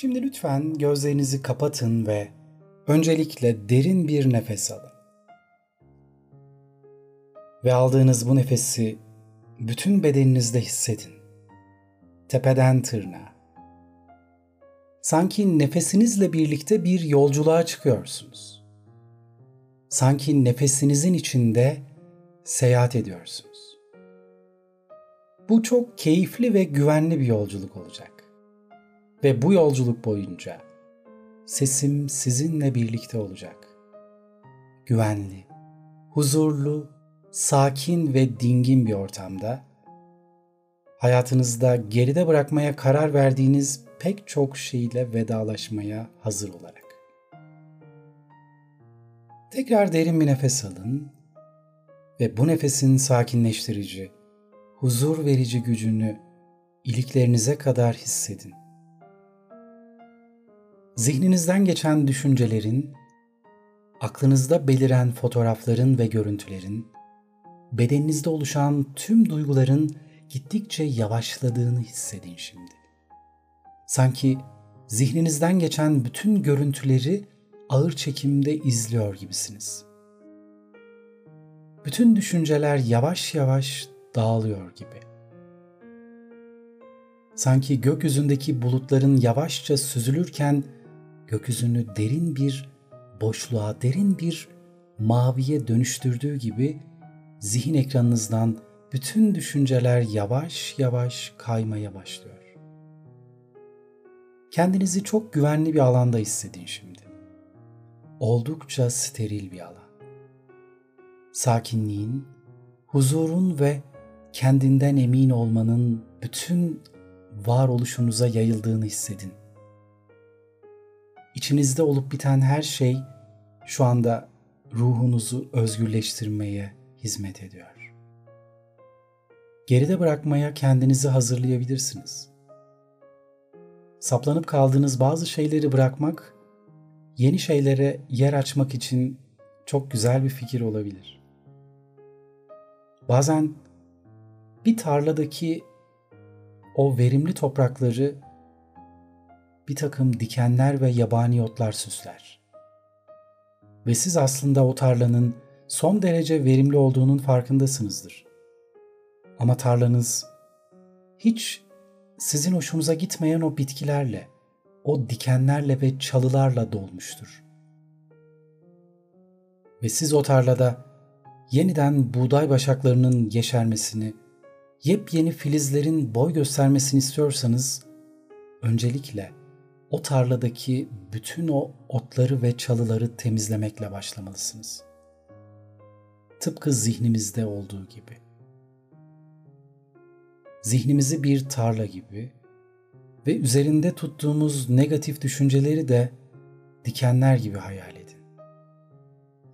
Şimdi lütfen gözlerinizi kapatın ve öncelikle derin bir nefes alın. Ve aldığınız bu nefesi bütün bedeninizde hissedin. Tepeden tırnağa. Sanki nefesinizle birlikte bir yolculuğa çıkıyorsunuz. Sanki nefesinizin içinde seyahat ediyorsunuz. Bu çok keyifli ve güvenli bir yolculuk olacak. Ve bu yolculuk boyunca sesim sizinle birlikte olacak. Güvenli, huzurlu, sakin ve dingin bir ortamda hayatınızda geride bırakmaya karar verdiğiniz pek çok şeyle vedalaşmaya hazır olarak. Tekrar derin bir nefes alın ve bu nefesin sakinleştirici, huzur verici gücünü iliklerinize kadar hissedin. Zihninizden geçen düşüncelerin, aklınızda beliren fotoğrafların ve görüntülerin, bedeninizde oluşan tüm duyguların gittikçe yavaşladığını hissedin şimdi. Sanki zihninizden geçen bütün görüntüleri ağır çekimde izliyor gibisiniz. Bütün düşünceler yavaş yavaş dağılıyor gibi. Sanki gökyüzündeki bulutların yavaşça süzülürken gökyüzünü derin bir boşluğa, derin bir maviye dönüştürdüğü gibi zihin ekranınızdan bütün düşünceler yavaş yavaş kaymaya başlıyor. Kendinizi çok güvenli bir alanda hissedin şimdi. Oldukça steril bir alan. Sakinliğin, huzurun ve kendinden emin olmanın bütün varoluşunuza yayıldığını hissedin. İçinizde olup biten her şey şu anda ruhunuzu özgürleştirmeye hizmet ediyor. Geride bırakmaya kendinizi hazırlayabilirsiniz. Saplanıp kaldığınız bazı şeyleri bırakmak, yeni şeylere yer açmak için çok güzel bir fikir olabilir. Bazen bir tarladaki o verimli toprakları bir takım dikenler ve yabani otlar süsler. Ve siz aslında o tarlanın son derece verimli olduğunun farkındasınızdır. Ama tarlanız hiç sizin hoşunuza gitmeyen o bitkilerle, o dikenlerle ve çalılarla dolmuştur. Ve siz o tarlada yeniden buğday başaklarının yeşermesini, yepyeni filizlerin boy göstermesini istiyorsanız öncelikle o tarladaki bütün o otları ve çalıları temizlemekle başlamalısınız. Tıpkı zihnimizde olduğu gibi. Zihnimizi bir tarla gibi ve üzerinde tuttuğumuz negatif düşünceleri de dikenler gibi hayal edin.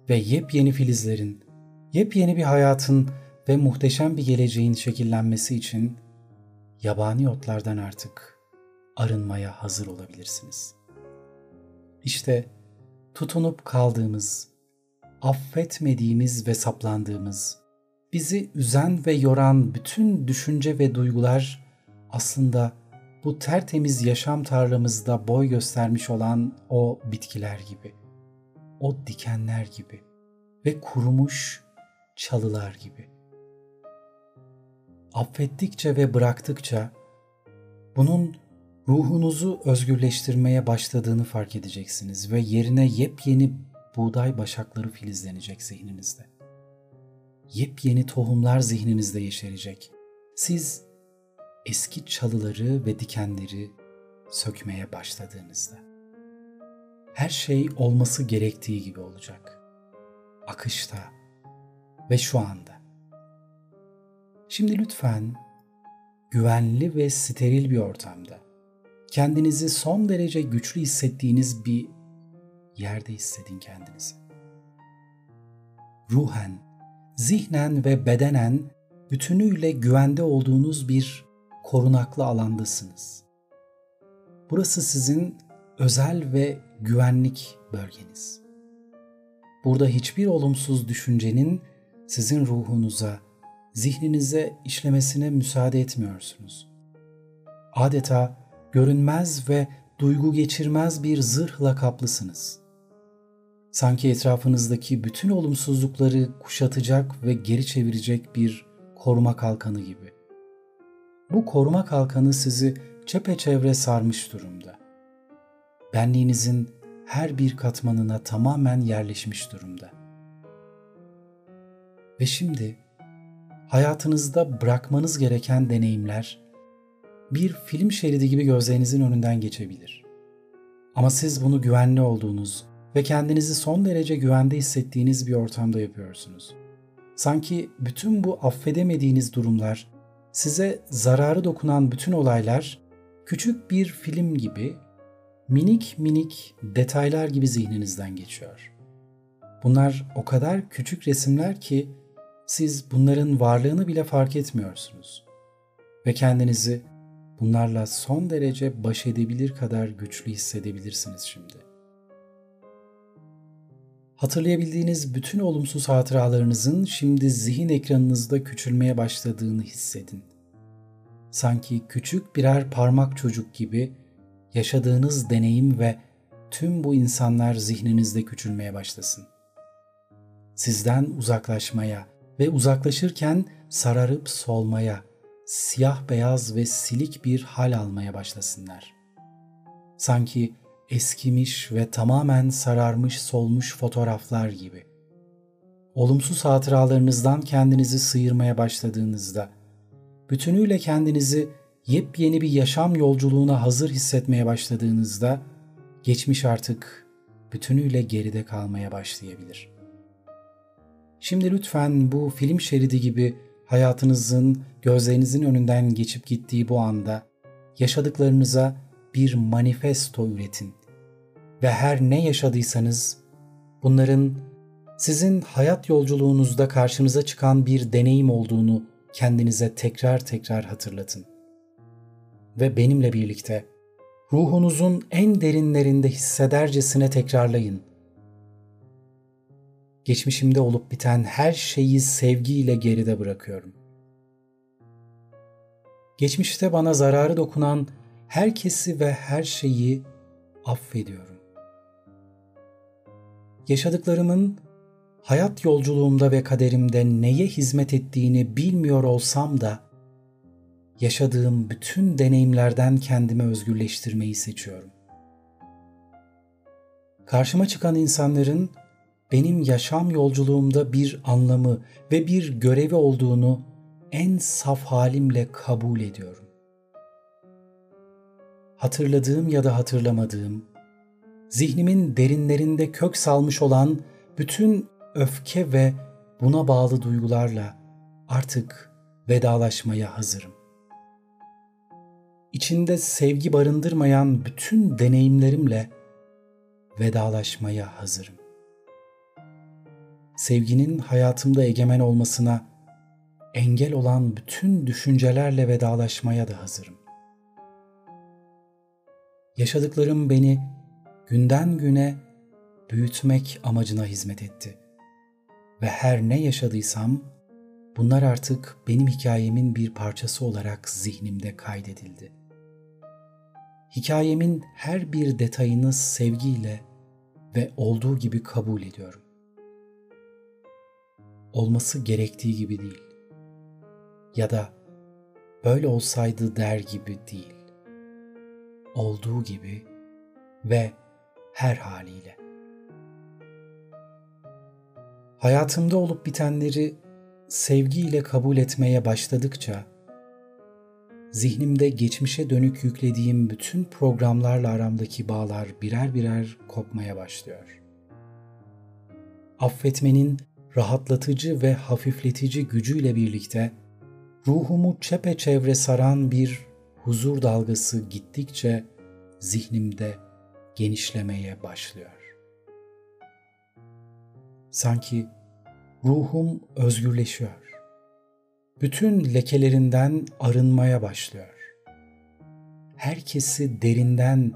Ve yepyeni filizlerin, yepyeni bir hayatın ve muhteşem bir geleceğin şekillenmesi için yabani otlardan artık arınmaya hazır olabilirsiniz. İşte tutunup kaldığımız, affetmediğimiz ve saplandığımız, bizi üzen ve yoran bütün düşünce ve duygular aslında bu tertemiz yaşam tarlamızda boy göstermiş olan o bitkiler gibi, o dikenler gibi ve kurumuş çalılar gibi affettikçe ve bıraktıkça bunun ruhunuzu özgürleştirmeye başladığını fark edeceksiniz ve yerine yepyeni buğday başakları filizlenecek zihninizde. Yepyeni tohumlar zihninizde yeşerecek. Siz eski çalıları ve dikenleri sökmeye başladığınızda. Her şey olması gerektiği gibi olacak. Akışta ve şu anda. Şimdi lütfen güvenli ve steril bir ortamda kendinizi son derece güçlü hissettiğiniz bir yerde hissedin kendinizi. Ruhen, zihnen ve bedenen bütünüyle güvende olduğunuz bir korunaklı alandasınız. Burası sizin özel ve güvenlik bölgeniz. Burada hiçbir olumsuz düşüncenin sizin ruhunuza zihninize işlemesine müsaade etmiyorsunuz. Adeta görünmez ve duygu geçirmez bir zırhla kaplısınız. Sanki etrafınızdaki bütün olumsuzlukları kuşatacak ve geri çevirecek bir koruma kalkanı gibi. Bu koruma kalkanı sizi çepeçevre sarmış durumda. Benliğinizin her bir katmanına tamamen yerleşmiş durumda. Ve şimdi hayatınızda bırakmanız gereken deneyimler bir film şeridi gibi gözlerinizin önünden geçebilir. Ama siz bunu güvenli olduğunuz ve kendinizi son derece güvende hissettiğiniz bir ortamda yapıyorsunuz. Sanki bütün bu affedemediğiniz durumlar, size zararı dokunan bütün olaylar küçük bir film gibi minik minik detaylar gibi zihninizden geçiyor. Bunlar o kadar küçük resimler ki siz bunların varlığını bile fark etmiyorsunuz. Ve kendinizi bunlarla son derece baş edebilir kadar güçlü hissedebilirsiniz şimdi. Hatırlayabildiğiniz bütün olumsuz hatıralarınızın şimdi zihin ekranınızda küçülmeye başladığını hissedin. Sanki küçük birer parmak çocuk gibi yaşadığınız deneyim ve tüm bu insanlar zihninizde küçülmeye başlasın. Sizden uzaklaşmaya ve uzaklaşırken sararıp solmaya, siyah beyaz ve silik bir hal almaya başlasınlar. Sanki eskimiş ve tamamen sararmış solmuş fotoğraflar gibi. Olumsuz hatıralarınızdan kendinizi sıyırmaya başladığınızda, bütünüyle kendinizi yepyeni bir yaşam yolculuğuna hazır hissetmeye başladığınızda, geçmiş artık bütünüyle geride kalmaya başlayabilir. Şimdi lütfen bu film şeridi gibi hayatınızın gözlerinizin önünden geçip gittiği bu anda yaşadıklarınıza bir manifesto üretin ve her ne yaşadıysanız bunların sizin hayat yolculuğunuzda karşınıza çıkan bir deneyim olduğunu kendinize tekrar tekrar hatırlatın. Ve benimle birlikte ruhunuzun en derinlerinde hissedercesine tekrarlayın. Geçmişimde olup biten her şeyi sevgiyle geride bırakıyorum. Geçmişte bana zararı dokunan herkesi ve her şeyi affediyorum. Yaşadıklarımın hayat yolculuğumda ve kaderimde neye hizmet ettiğini bilmiyor olsam da yaşadığım bütün deneyimlerden kendimi özgürleştirmeyi seçiyorum. Karşıma çıkan insanların benim yaşam yolculuğumda bir anlamı ve bir görevi olduğunu en saf halimle kabul ediyorum. Hatırladığım ya da hatırlamadığım, zihnimin derinlerinde kök salmış olan bütün öfke ve buna bağlı duygularla artık vedalaşmaya hazırım. İçinde sevgi barındırmayan bütün deneyimlerimle vedalaşmaya hazırım. Sevginin hayatımda egemen olmasına engel olan bütün düşüncelerle vedalaşmaya da hazırım. Yaşadıklarım beni günden güne büyütmek amacına hizmet etti. Ve her ne yaşadıysam bunlar artık benim hikayemin bir parçası olarak zihnimde kaydedildi. Hikayemin her bir detayını sevgiyle ve olduğu gibi kabul ediyorum. Olması gerektiği gibi değil. Ya da böyle olsaydı der gibi değil. Olduğu gibi ve her haliyle. Hayatımda olup bitenleri sevgiyle kabul etmeye başladıkça zihnimde geçmişe dönük yüklediğim bütün programlarla aramdaki bağlar birer birer kopmaya başlıyor. Affetmenin rahatlatıcı ve hafifletici gücüyle birlikte ruhumu çepeçevre saran bir huzur dalgası gittikçe zihnimde genişlemeye başlıyor. Sanki ruhum özgürleşiyor. Bütün lekelerinden arınmaya başlıyor. Herkesi derinden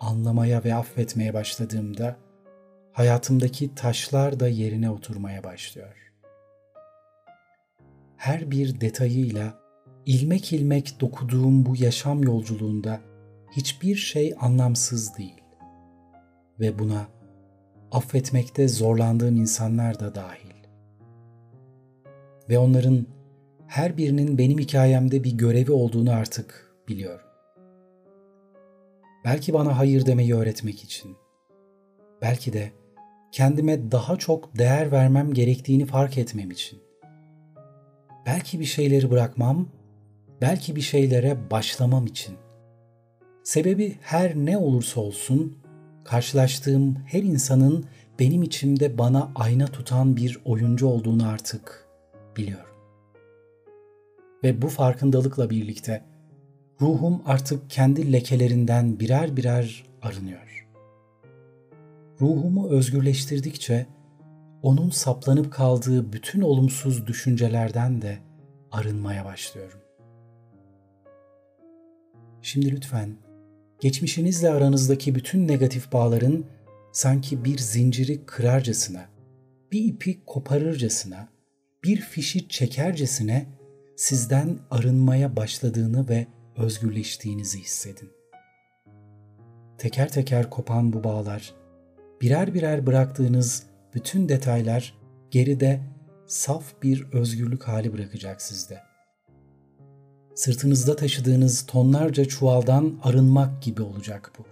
anlamaya ve affetmeye başladığımda hayatımdaki taşlar da yerine oturmaya başlıyor. Her bir detayıyla ilmek ilmek dokuduğum bu yaşam yolculuğunda hiçbir şey anlamsız değil. Ve buna affetmekte zorlandığım insanlar da dahil. Ve onların her birinin benim hikayemde bir görevi olduğunu artık biliyorum. Belki bana hayır demeyi öğretmek için. Belki de kendime daha çok değer vermem gerektiğini fark etmem için. Belki bir şeyleri bırakmam, belki bir şeylere başlamam için. Sebebi her ne olursa olsun karşılaştığım her insanın benim içimde bana ayna tutan bir oyuncu olduğunu artık biliyorum. Ve bu farkındalıkla birlikte ruhum artık kendi lekelerinden birer birer arınıyor. Ruhumu özgürleştirdikçe onun saplanıp kaldığı bütün olumsuz düşüncelerden de arınmaya başlıyorum. Şimdi lütfen geçmişinizle aranızdaki bütün negatif bağların sanki bir zinciri kırarcasına, bir ipi koparırcasına, bir fişi çekercesine sizden arınmaya başladığını ve özgürleştiğinizi hissedin. Teker teker kopan bu bağlar, birer birer bıraktığınız bütün detaylar geride saf bir özgürlük hali bırakacak sizde. Sırtınızda taşıdığınız tonlarca çuvaldan arınmak gibi olacak bu.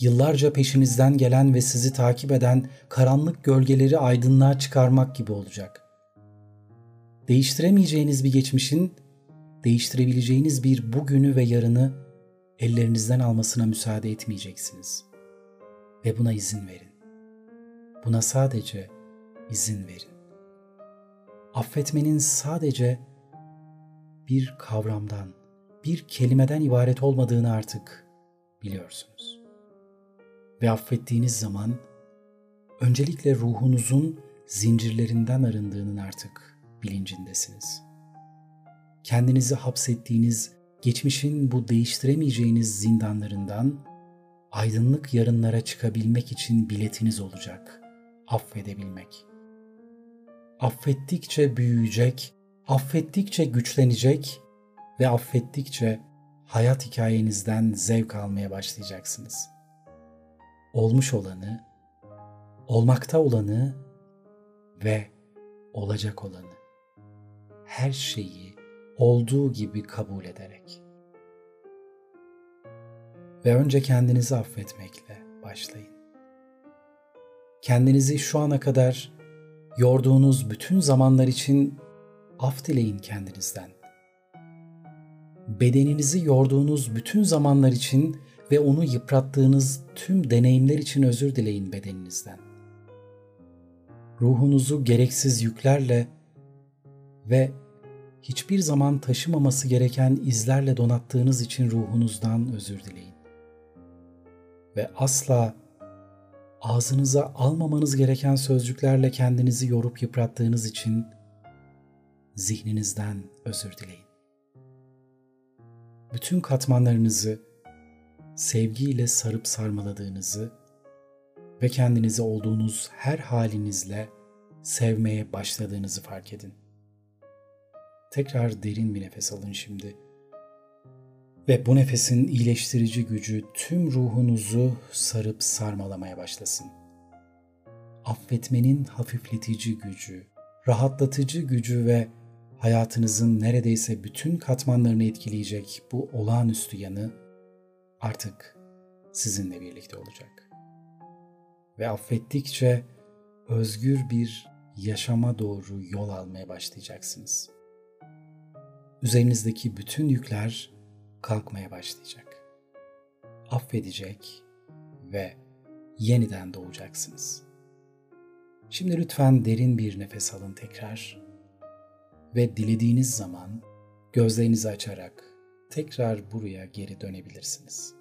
Yıllarca peşinizden gelen ve sizi takip eden karanlık gölgeleri aydınlığa çıkarmak gibi olacak. Değiştiremeyeceğiniz bir geçmişin değiştirebileceğiniz bir bugünü ve yarını ellerinizden almasına müsaade etmeyeceksiniz. Ve buna izin verin. Buna sadece izin verin. Affetmenin sadece bir kavramdan, bir kelimeden ibaret olmadığını artık biliyorsunuz. Ve affettiğiniz zaman öncelikle ruhunuzun zincirlerinden arındığının artık bilincindesiniz.'' kendinizi hapsettiğiniz geçmişin bu değiştiremeyeceğiniz zindanlarından aydınlık yarınlara çıkabilmek için biletiniz olacak. Affedebilmek. Affettikçe büyüyecek, affettikçe güçlenecek ve affettikçe hayat hikayenizden zevk almaya başlayacaksınız. Olmuş olanı, olmakta olanı ve olacak olanı. Her şeyi olduğu gibi kabul ederek. Ve önce kendinizi affetmekle başlayın. Kendinizi şu ana kadar yorduğunuz bütün zamanlar için af dileyin kendinizden. Bedeninizi yorduğunuz bütün zamanlar için ve onu yıprattığınız tüm deneyimler için özür dileyin bedeninizden. Ruhunuzu gereksiz yüklerle ve hiçbir zaman taşımaması gereken izlerle donattığınız için ruhunuzdan özür dileyin. Ve asla ağzınıza almamanız gereken sözcüklerle kendinizi yorup yıprattığınız için zihninizden özür dileyin. Bütün katmanlarınızı sevgiyle sarıp sarmaladığınızı ve kendinizi olduğunuz her halinizle sevmeye başladığınızı fark edin. Tekrar derin bir nefes alın şimdi. Ve bu nefesin iyileştirici gücü tüm ruhunuzu sarıp sarmalamaya başlasın. Affetmenin hafifletici gücü, rahatlatıcı gücü ve hayatınızın neredeyse bütün katmanlarını etkileyecek bu olağanüstü yanı artık sizinle birlikte olacak. Ve affettikçe özgür bir yaşama doğru yol almaya başlayacaksınız üzerinizdeki bütün yükler kalkmaya başlayacak. Affedecek ve yeniden doğacaksınız. Şimdi lütfen derin bir nefes alın tekrar ve dilediğiniz zaman gözlerinizi açarak tekrar buraya geri dönebilirsiniz.